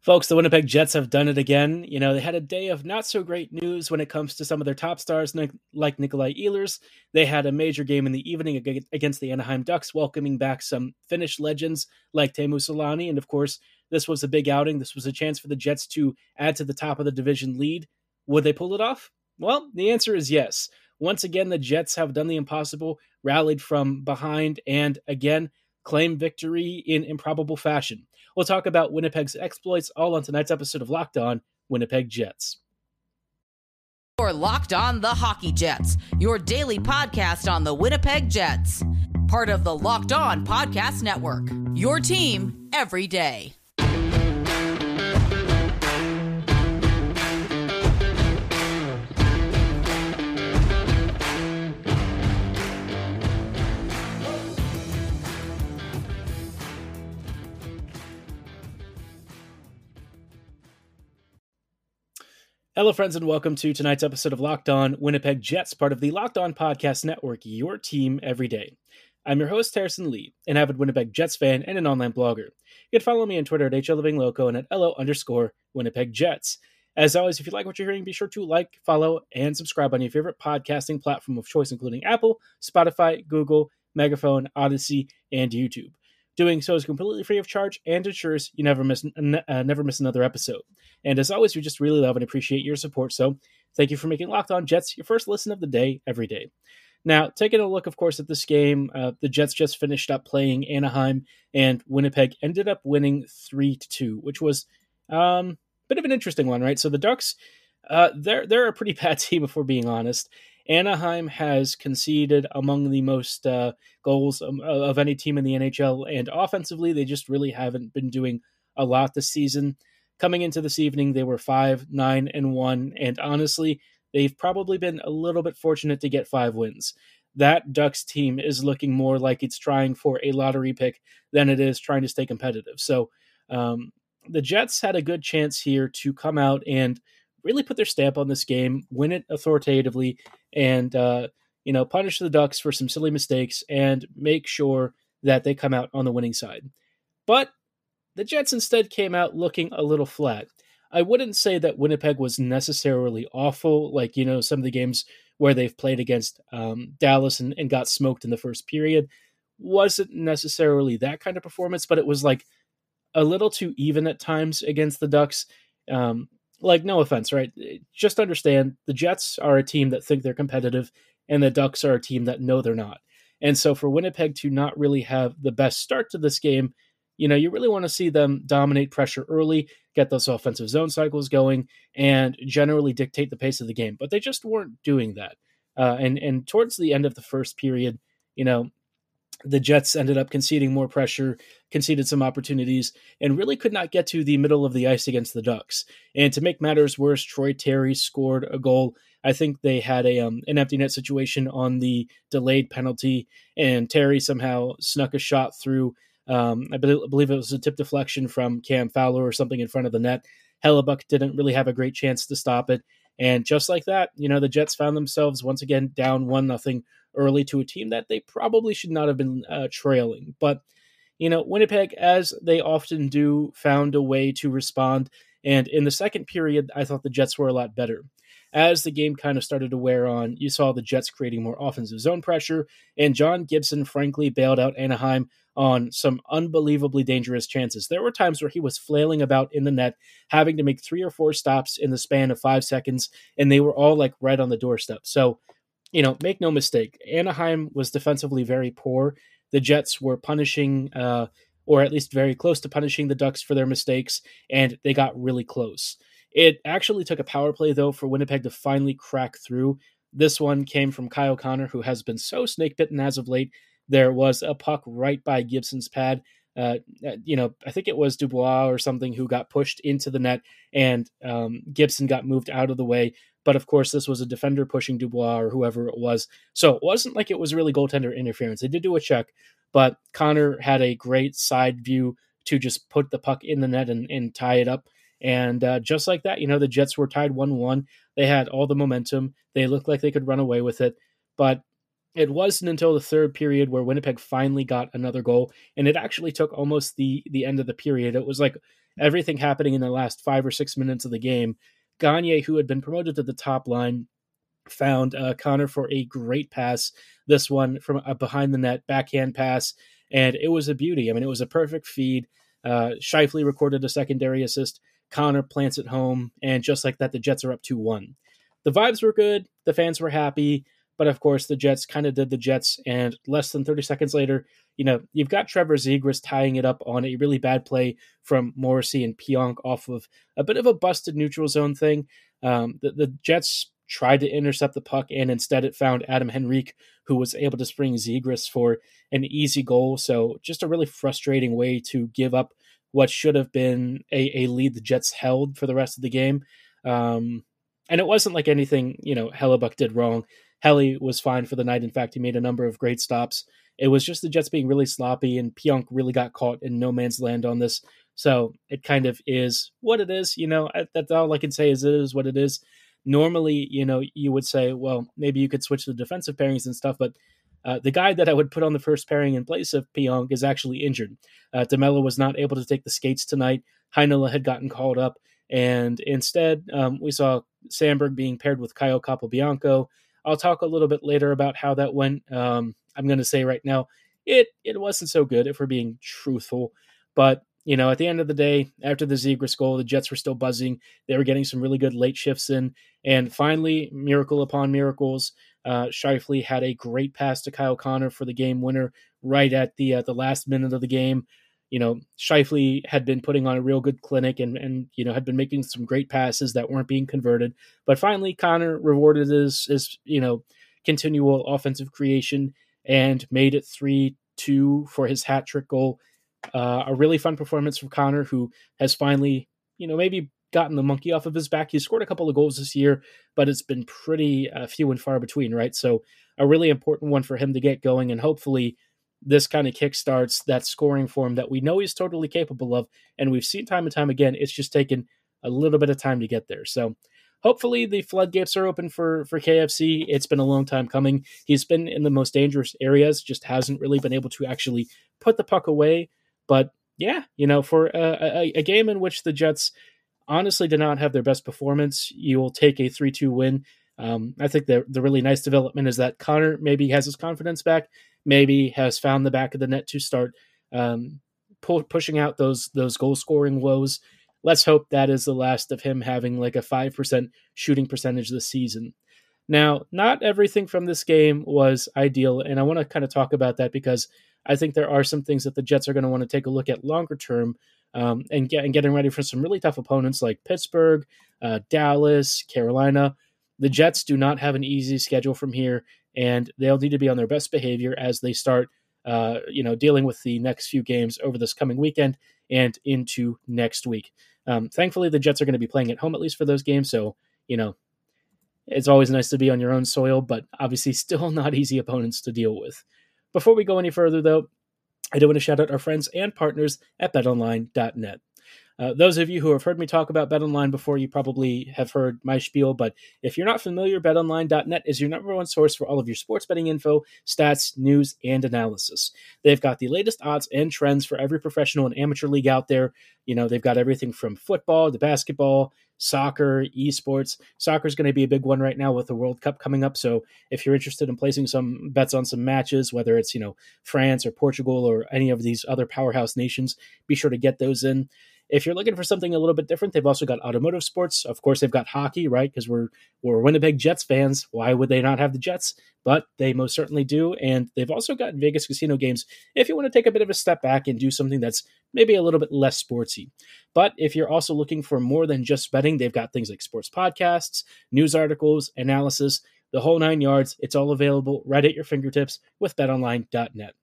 Folks, the Winnipeg Jets have done it again. You know, they had a day of not so great news when it comes to some of their top stars, like Nikolai Ehlers. They had a major game in the evening against the Anaheim Ducks, welcoming back some Finnish legends like Teemu Selanne. And of course, this was a big outing. This was a chance for the Jets to add to the top of the division lead. Would they pull it off? Well, the answer is yes. Once again, the Jets have done the impossible, rallied from behind, and again, claim victory in improbable fashion. We'll talk about Winnipeg's exploits all on tonight's episode of Locked On Winnipeg Jets. Or Locked On the Hockey Jets, your daily podcast on the Winnipeg Jets. Part of the Locked On Podcast Network. Your team every day. Hello, friends, and welcome to tonight's episode of Locked On Winnipeg Jets, part of the Locked On Podcast Network, your team every day. I'm your host, Harrison Lee, an avid Winnipeg Jets fan and an online blogger. You can follow me on Twitter at HLivingLoco and at LO underscore Winnipeg Jets. As always, if you like what you're hearing, be sure to like, follow, and subscribe on your favorite podcasting platform of choice, including Apple, Spotify, Google, Megaphone, Audacy, and YouTube. Doing so is completely free of charge and ensures you never miss uh, never miss another episode. And as always, we just really love and appreciate your support. So thank you for making Locked On Jets your first listen of the day every day. Now, taking a look, of course, at this game, uh, the Jets just finished up playing Anaheim, and Winnipeg ended up winning three to two, which was um, a bit of an interesting one, right? So the Ducks, uh, they're they're a pretty bad team, if we're being honest, Anaheim has conceded among the most uh, goals um, of any team in the NHL, and offensively, they just really haven't been doing a lot this season. Coming into this evening, they were five, nine, and one, and honestly, they've probably been a little bit fortunate to get five wins. That Ducks team is looking more like it's trying for a lottery pick than it is trying to stay competitive. So, um, the Jets had a good chance here to come out and really put their stamp on this game, win it authoritatively, and uh, you know punish the Ducks for some silly mistakes and make sure that they come out on the winning side. But the Jets instead came out looking a little flat. I wouldn't say that Winnipeg was necessarily awful, like you know some of the games where they've played against um, Dallas and, and got smoked in the first period. Wasn't necessarily that kind of performance, but it was like a little too even at times against the Ducks. Um, like no offense, right? Just understand the Jets are a team that think they're competitive, and the Ducks are a team that know they're not. And so for Winnipeg to not really have the best start to this game, you know, you really want to see them dominate pressure early, get those offensive zone cycles going, and generally dictate the pace of the game. But they just weren't doing that. Uh, and and towards the end of the first period, you know, the Jets ended up conceding more pressure, conceded some opportunities, and really could not get to the middle of the ice against the Ducks. And to make matters worse, Troy Terry scored a goal. I think they had a um, an empty net situation on the delayed penalty, and Terry somehow snuck a shot through. Um, I believe it was a tip deflection from Cam Fowler or something in front of the net. Hellebuyck didn't really have a great chance to stop it, and just like that, you know, the Jets found themselves once again down one nothing early to a team that they probably should not have been uh, trailing. But, you know, Winnipeg, as they often do, found a way to respond. And in the second period, I thought the Jets were a lot better. As the game kind of started to wear on, you saw the Jets creating more offensive zone pressure, and John Gibson frankly bailed out Anaheim on some unbelievably dangerous chances. There were times where he was flailing about in the net, having to make three or four stops in the span of five seconds, and they were all like right on the doorstep. So you know, make no mistake, Anaheim was defensively very poor. The Jets were punishing, uh, or at least very close to punishing the Ducks for their mistakes, and they got really close. It actually took a power play, though, for Winnipeg to finally crack through. This one came from Kyle Connor, who has been so snake bitten as of late. There was a puck right by Gibson's pad. Uh, uh, you know, I think it was Dubois or something who got pushed into the net, and um, Gibson got moved out of the way. But of course, this was a defender pushing Dubois or whoever it was. So it wasn't like it was really goaltender interference. They did do a check, but Connor had a great side view to just put the puck in the net and, and tie it up. And uh, just like that, you know, the Jets were tied 1 1. They had all the momentum. They looked like they could run away with it. But it wasn't until the third period where Winnipeg finally got another goal, and it actually took almost the the end of the period. It was like everything happening in the last five or six minutes of the game. Gagner, who had been promoted to the top line, found uh, Connor for a great pass. This one from behind the net backhand pass, and it was a beauty. I mean, it was a perfect feed. Uh, Scheifele recorded a secondary assist. Connor plants it home, and just like that, the Jets are up 2 1. The vibes were good. The fans were happy. But of course, the Jets kind of did the Jets, and less than 30 seconds later, you know, you've got Trevor Zegras tying it up on a really bad play from Morrissey and Pionk off of a bit of a busted neutral zone thing. Um, the, the Jets tried to intercept the puck, and instead it found Adam Henrique, who was able to spring Zegras for an easy goal. So just a really frustrating way to give up what should have been a, a lead the Jets held for the rest of the game. Um, and it wasn't like anything, you know, Hellebuyck did wrong. Helly was fine for the night. In fact, he made a number of great stops. It was just the Jets being really sloppy, and Pionk really got caught in no man's land on this. So it kind of is what it is. You know, that's all I can say is it is what it is. Normally, you know, you would say, well, maybe you could switch the defensive pairings and stuff, but uh, the guy that I would put on the first pairing in place of Pionk is actually injured. Uh, DeMelo was not able to take the skates tonight. Heinola had gotten called up, and instead um, we saw Samberg being paired with Kyle Capobianco. I'll talk a little bit later about how that went. Um, I'm going to say right now, it it wasn't so good if we're being truthful. But you know, at the end of the day, after the Zegras goal, the Jets were still buzzing. They were getting some really good late shifts in, and finally, miracle upon miracles, uh, Scheifele had a great pass to Kyle Connor for the game winner right at the uh, the last minute of the game you know, Scheifele had been putting on a real good clinic and, and, you know, had been making some great passes that weren't being converted. But finally, Connor rewarded his, his you know, continual offensive creation and made it 3 2 for his hat trick goal. Uh, a really fun performance from Connor, who has finally, you know, maybe gotten the monkey off of his back. He's scored a couple of goals this year, but it's been pretty uh, few and far between, right? So, a really important one for him to get going and hopefully this kind of kickstarts that scoring form that we know he's totally capable of. And we've seen time and time again, it's just taken a little bit of time to get there. So hopefully the floodgates are open for, for KFC. It's been a long time coming. He's been in the most dangerous areas, just hasn't really been able to actually put the puck away. But yeah, you know, for a, a, a game in which the Jets honestly did not have their best performance, you will take a 3 2 win. Um, I think the, the really nice development is that Connor maybe has his confidence back maybe has found the back of the net to start um, pu- pushing out those those goal scoring woes. Let's hope that is the last of him having like a five percent shooting percentage this season. Now, not everything from this game was ideal, and I want to kind of talk about that because I think there are some things that the Jets are going to want to take a look at longer term, um, and get and getting ready for some really tough opponents like Pittsburgh, uh, Dallas, Carolina. The Jets do not have an easy schedule from here, and they'll need to be on their best behavior as they start, uh, you know, dealing with the next few games over this coming weekend and into next week. Um, thankfully, the Jets are going to be playing at home at least for those games, so you know, it's always nice to be on your own soil, but obviously still not easy opponents to deal with. Before we go any further, though, I do want to shout out our friends and partners at betonline.net. Uh, those of you who have heard me talk about BetOnline before, you probably have heard my spiel. But if you're not familiar, BetOnline.net is your number one source for all of your sports betting info, stats, news, and analysis. They've got the latest odds and trends for every professional and amateur league out there. You know, they've got everything from football to basketball, soccer, esports. Soccer is going to be a big one right now with the World Cup coming up. So if you're interested in placing some bets on some matches, whether it's you know France or Portugal or any of these other powerhouse nations, be sure to get those in. If you're looking for something a little bit different, they've also got automotive sports. Of course, they've got hockey, right? Because we're we're Winnipeg Jets fans. Why would they not have the Jets? But they most certainly do. And they've also got Vegas casino games if you want to take a bit of a step back and do something that's maybe a little bit less sportsy. But if you're also looking for more than just betting, they've got things like sports podcasts, news articles, analysis, the whole nine yards. It's all available right at your fingertips with betonline.net.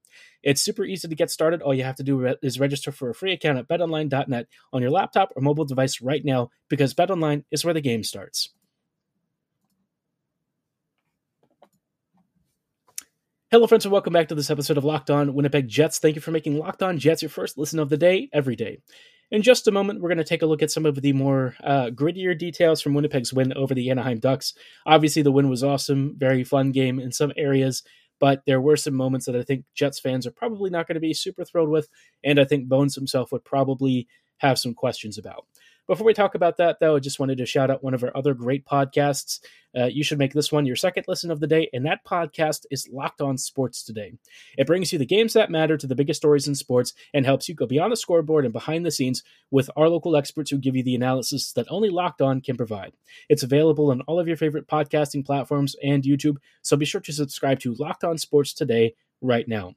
It's super easy to get started. All you have to do is register for a free account at betonline.net on your laptop or mobile device right now because betonline is where the game starts. Hello, friends, and welcome back to this episode of Locked On Winnipeg Jets. Thank you for making Locked On Jets your first listen of the day every day. In just a moment, we're going to take a look at some of the more uh, grittier details from Winnipeg's win over the Anaheim Ducks. Obviously, the win was awesome, very fun game in some areas, but there were some moments that I think Jets fans are probably not going to be super thrilled with, and I think Bones himself would probably have some questions about. Before we talk about that, though, I just wanted to shout out one of our other great podcasts. Uh, you should make this one your second listen of the day, and that podcast is Locked On Sports Today. It brings you the games that matter to the biggest stories in sports and helps you go beyond the scoreboard and behind the scenes with our local experts who give you the analysis that only Locked On can provide. It's available on all of your favorite podcasting platforms and YouTube, so be sure to subscribe to Locked On Sports Today right now.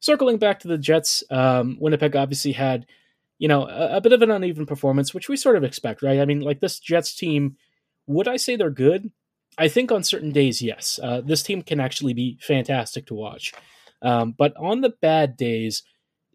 Circling back to the Jets, um, Winnipeg obviously had you know, a, a, bit of an uneven performance, which we sort of expect, right? I mean, like this Jets team, would I say they're good? I think on certain days, yes. Uh, this team can actually be fantastic to watch. Um, but on the bad days,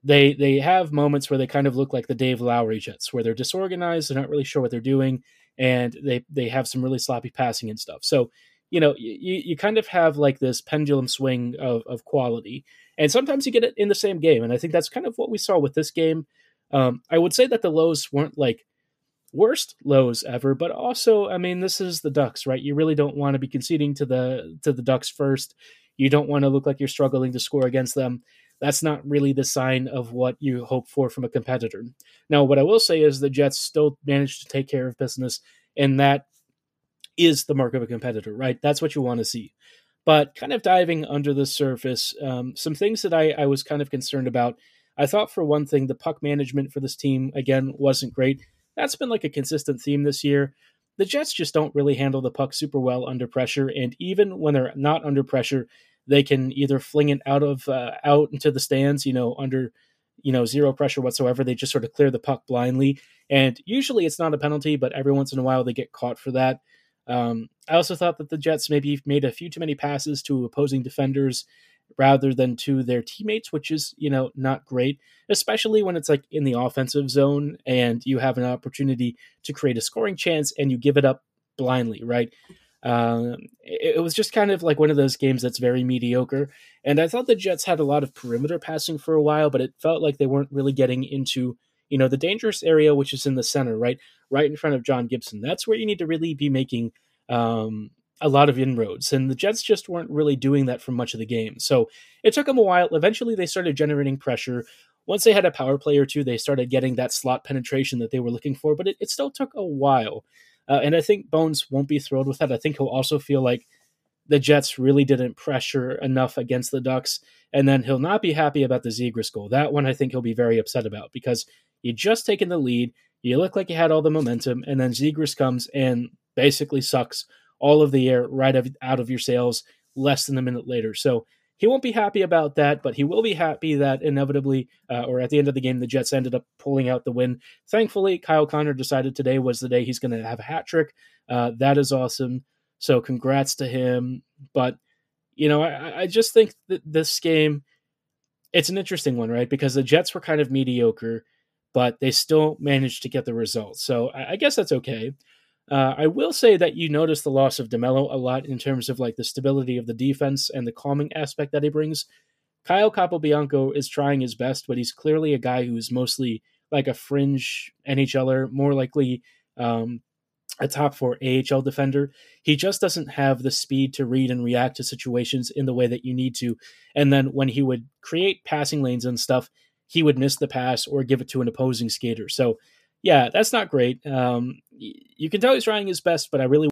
they they have moments where they kind of look like the Dave Lowry Jets, where they're disorganized, they're not really sure what they're doing, and they they have some really sloppy passing and stuff. So you know you, you kind of have like this pendulum swing of, of quality and sometimes you get it in the same game and i think that's kind of what we saw with this game um, I would say that the lows weren't like worst lows ever, but also, I mean, this is the Ducks, right? You really don't want to be conceding to the to the Ducks first. You don't want to look like you're struggling to score against them. That's not really the sign of what you hope for from a competitor. Now, what I will say is the Jets still managed to take care of business, and that is the mark of a competitor, right? That's what you want to see. But kind of diving under the surface, um, some things that I, I was kind of concerned about I thought for one thing, the puck management for this team again wasn't great. That's been like a consistent theme this year. The Jets just don't really handle the puck super well under pressure, and even when they're not under pressure, they can either fling it out of uh, out into the stands, you know, under you know zero pressure whatsoever. They just sort of clear the puck blindly, and usually it's not a penalty, but every once in a while they get caught for that. Um, I also thought that the Jets maybe made a few too many passes to opposing defenders rather than to their teammates, which is, you know, not great, especially when it's like in the offensive zone and you have an opportunity to create a scoring chance and you give it up blindly, right? Um, it, it, was just kind of like one of those games that's very mediocre. And I thought the Jets had a lot of perimeter passing for a while, but it felt like they weren't really getting into, you know, the dangerous area, which is in the center, right? Right in front of John Gibson. That's where you need to really be making um, a lot of inroads, and the Jets just weren't really doing that for much of the game. So it took them a while. Eventually, they started generating pressure. Once they had a power play or two, they started getting that slot penetration that they were looking for, but it, it still took a while. Uh, and I think Bones won't be thrilled with that. I think he'll also feel like the Jets really didn't pressure enough against the Ducks, and then he'll not be happy about the Zegras goal. That one I think he'll be very upset about because you just taken the lead, you look like you had all the momentum, and then Zegras comes and basically sucks all of the air right out of your sails less than a minute later. So he won't be happy about that, but he will be happy that inevitably, uh, or at the end of the game, the Jets ended up pulling out the win. Thankfully, Kyle Connor decided today was the day he's going to have a hat trick. Uh, that is awesome. So congrats to him. But, you know, I, I just think that this game, it's an interesting one, right? Because the Jets were kind of mediocre, but they still managed to get the result. So I, I guess that's okay. Uh, I will say that you notice the loss of DeMelo a lot in terms of like the stability of the defense and the calming aspect that he brings. Kyle Capobianco is trying his best, but he's clearly a guy who's mostly like a fringe NHLer, more likely um, a top four AHL defender. He just doesn't have the speed to read and react to situations in the way that you need to. And then when he would create passing lanes and stuff, he would miss the pass or give it to an opposing skater. So yeah, that's not great. Um, you can tell he's trying his best, but I really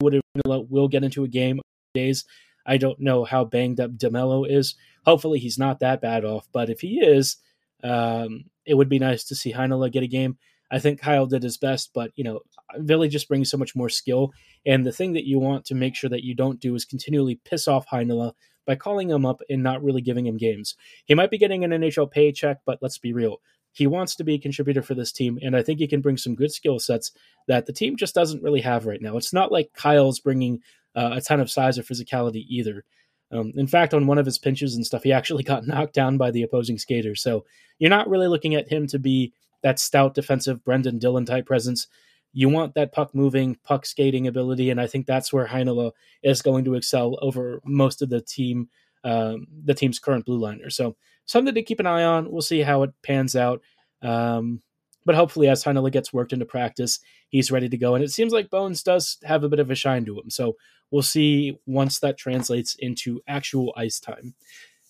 would have will get into a game days. I don't know how banged up Demelo is. Hopefully, he's not that bad off. But if he is, um, it would be nice to see Heinola get a game. I think Kyle did his best, but you know, Ville just brings so much more skill. And the thing that you want to make sure that you don't do is continually piss off Heinola by calling him up and not really giving him games. He might be getting an NHL paycheck, but let's be real. He wants to be a contributor for this team, and I think he can bring some good skill sets that the team just doesn't really have right now. It's not like Kyle's bringing uh, a ton of size or physicality either. Um, in fact, on one of his pinches and stuff, he actually got knocked down by the opposing skater. So you're not really looking at him to be that stout defensive Brendan Dillon type presence. You want that puck moving, puck skating ability, and I think that's where Heinola is going to excel over most of the team, um, the team's current blue liner. So something to keep an eye on. We'll see how it pans out. Um, But hopefully, as Heinola gets worked into practice, he's ready to go. And it seems like Bones does have a bit of a shine to him. So we'll see once that translates into actual ice time.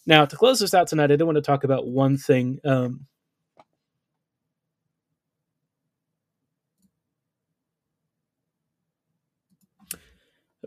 Now, to close this out tonight, I do want to talk about one thing. Um,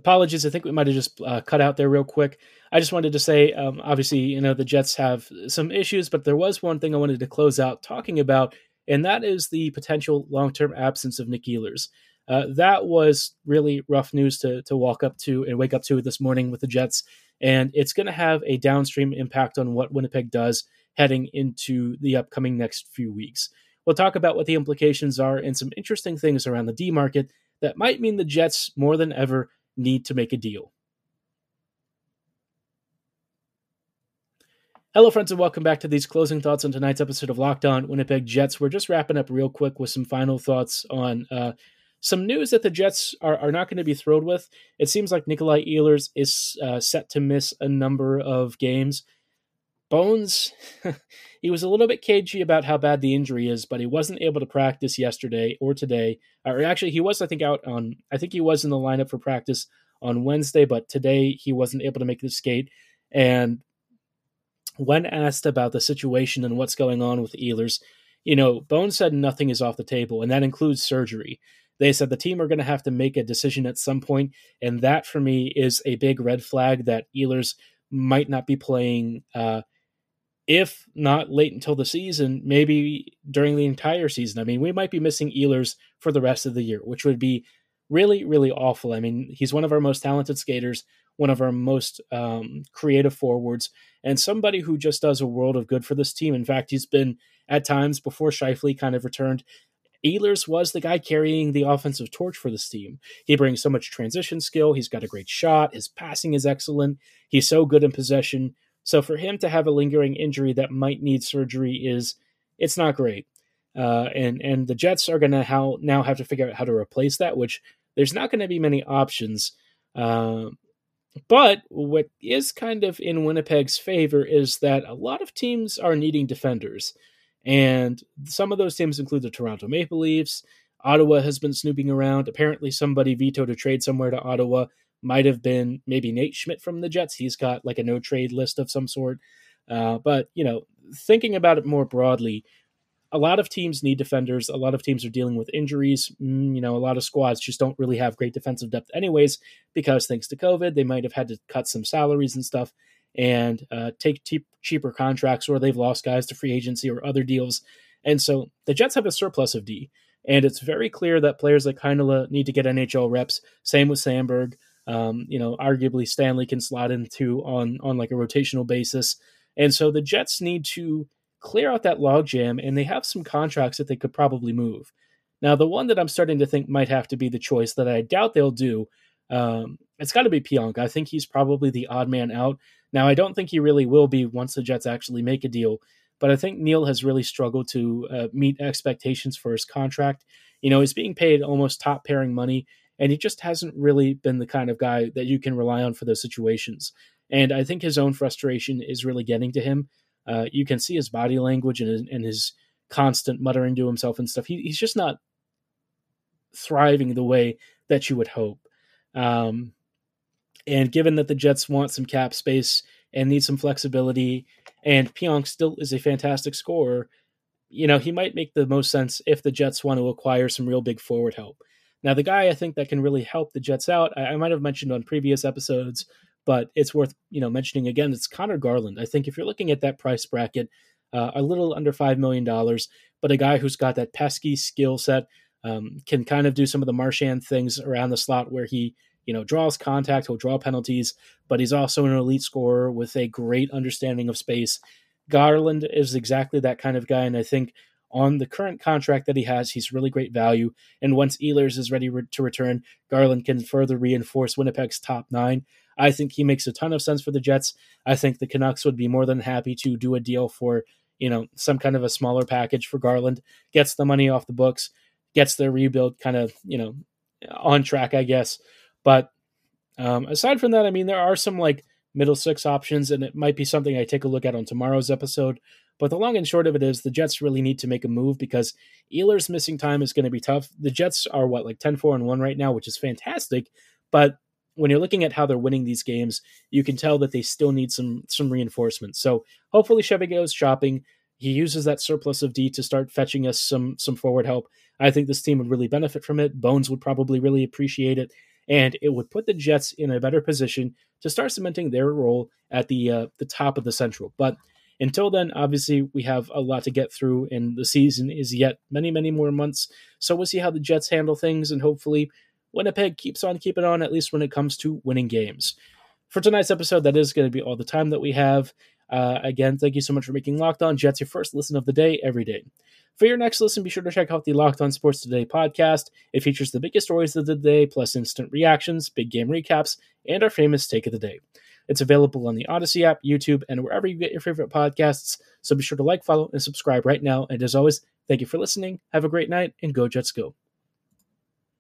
apologies. I think we might have just uh, cut out there real quick. I just wanted to say, um, obviously, you know, the Jets have some issues, but there was one thing I wanted to close out talking about, and that is the potential long term absence of Nick Ehlers. Uh, that was really rough news to to walk up to and wake up to this morning with the Jets, and it's going to have a downstream impact on what Winnipeg does heading into the upcoming next few weeks. We'll talk about what the implications are and some interesting things around the D market that might mean the Jets more than ever need to make a deal. Hello, friends, and welcome back to these closing thoughts on tonight's episode of Locked On Winnipeg Jets. We're just wrapping up real quick with some final thoughts on uh, some news that the Jets are, are not going to be thrilled with. It seems like Nikolai Ehlers is uh, set to miss a number of games. Bones, he was a little bit cagey about how bad the injury is, but he wasn't able to practice yesterday or today. Or actually, he was, I think, out on, I think he was in the lineup for practice on Wednesday, but today he wasn't able to make the skate. And when asked about the situation and what's going on with the Ehlers, you know, Bones said nothing is off the table, and that includes surgery. They said the team are going to have to make a decision at some point, and that for me is a big red flag that Ehlers might not be playing uh, if not late until the season, maybe during the entire season. I mean, we might be missing Ehlers for the rest of the year, which would be really, really awful. I mean, he's one of our most talented skaters, one of our most um, creative forwards, and somebody who just does a world of good for this team. In fact, he's been at times before Scheifele kind of returned. Ehlers was the guy carrying the offensive torch for this team. He brings so much transition skill. He's got a great shot. His passing is excellent. He's so good in possession. So for him to have a lingering injury that might need surgery is it's not great. Uh, and and the Jets are going to how now have to figure out how to replace that, which there's not going to be many options. Uh, but what is kind of in Winnipeg's favor is that a lot of teams are needing defenders, and some of those teams include the Toronto Maple Leafs. Ottawa has been snooping around. Apparently, somebody vetoed a trade somewhere to Ottawa might have been maybe Nate Schmidt from the Jets. He's got like a no trade list of some sort. Uh, but, you know, thinking about it more broadly, a lot of teams need defenders. A lot of teams are dealing with injuries. Mm, you know, a lot of squads just don't really have great defensive depth, anyways, because thanks to COVID, they might have had to cut some salaries and stuff and uh, take te- cheaper contracts, or they've lost guys to free agency or other deals. And so the Jets have a surplus of D. And it's very clear that players like Heinola need to get NHL reps. Same with Samberg. Um, you know, arguably Stanley can slot into on on like a rotational basis, and so the Jets need to clear out that logjam, and they have some contracts that they could probably move. Now, the one that I'm starting to think might have to be the choice that I doubt they'll do, um, it's got to be Pionk. I think he's probably the odd man out. Now, I don't think he really will be once the Jets actually make a deal, but I think Neal has really struggled to uh, meet expectations for his contract. You know, he's being paid almost top pairing money, and he just hasn't really been the kind of guy that you can rely on for those situations. And I think his own frustration is really getting to him. Uh, you can see his body language and his, and his constant muttering to himself and stuff. He, he's just not thriving the way that you would hope. Um, and given that the Jets want some cap space and need some flexibility, and Pionk still is a fantastic scorer, you know, he might make the most sense if the Jets want to acquire some real big forward help. Now, the guy I think that can really help the Jets out, I, I might have mentioned on previous episodes, but it's worth you know mentioning again. It's Conor Garland. I think if you're looking at that price bracket, uh, a little under five million dollars, but a guy who's got that pesky skill set, um, can kind of do some of the Marchand things around the slot where he you know draws contact, he'll draw penalties, but he's also an elite scorer with a great understanding of space. Garland is exactly that kind of guy, and I think on the current contract that he has, he's really great value. And once Ehlers is ready re- to return, Garland can further reinforce Winnipeg's top nine. I think he makes a ton of sense for the Jets. I think the Canucks would be more than happy to do a deal for, you know, some kind of a smaller package for Garland, gets the money off the books, gets their rebuild kind of, you know, on track, I guess. But um, aside from that, I mean, there are some like middle six options, and it might be something I take a look at on tomorrow's episode. But the long and short of it is the Jets really need to make a move because Ehlers missing time is going to be tough. The Jets are what, like 10 4 and 1 right now, which is fantastic. But when you're looking at how they're winning these games, you can tell that they still need some some reinforcement. So hopefully Chevy goes shopping. He uses that surplus of D to start fetching us some some forward help. I think this team would really benefit from it. Bones would probably really appreciate it, and it would put the Jets in a better position to start cementing their role at the uh, the top of the Central. But until then, obviously, we have a lot to get through, and the season is yet many, many more months. So we'll see how the Jets handle things, and hopefully, Winnipeg keeps on keeping on, at least when it comes to winning games. For tonight's episode, that is going to be all the time that we have. Uh, again, thank you so much for making Locked On Jets your first listen of the day every day. For your next listen, be sure to check out the Locked On Sports Today podcast. It features the biggest stories of the day, plus instant reactions, big game recaps, and our famous take of the day. It's available on the Audacy app, YouTube, and wherever you get your favorite podcasts. So be sure to like, follow, and subscribe right now. And as always, thank you for listening. Have a great night, and go Jets go.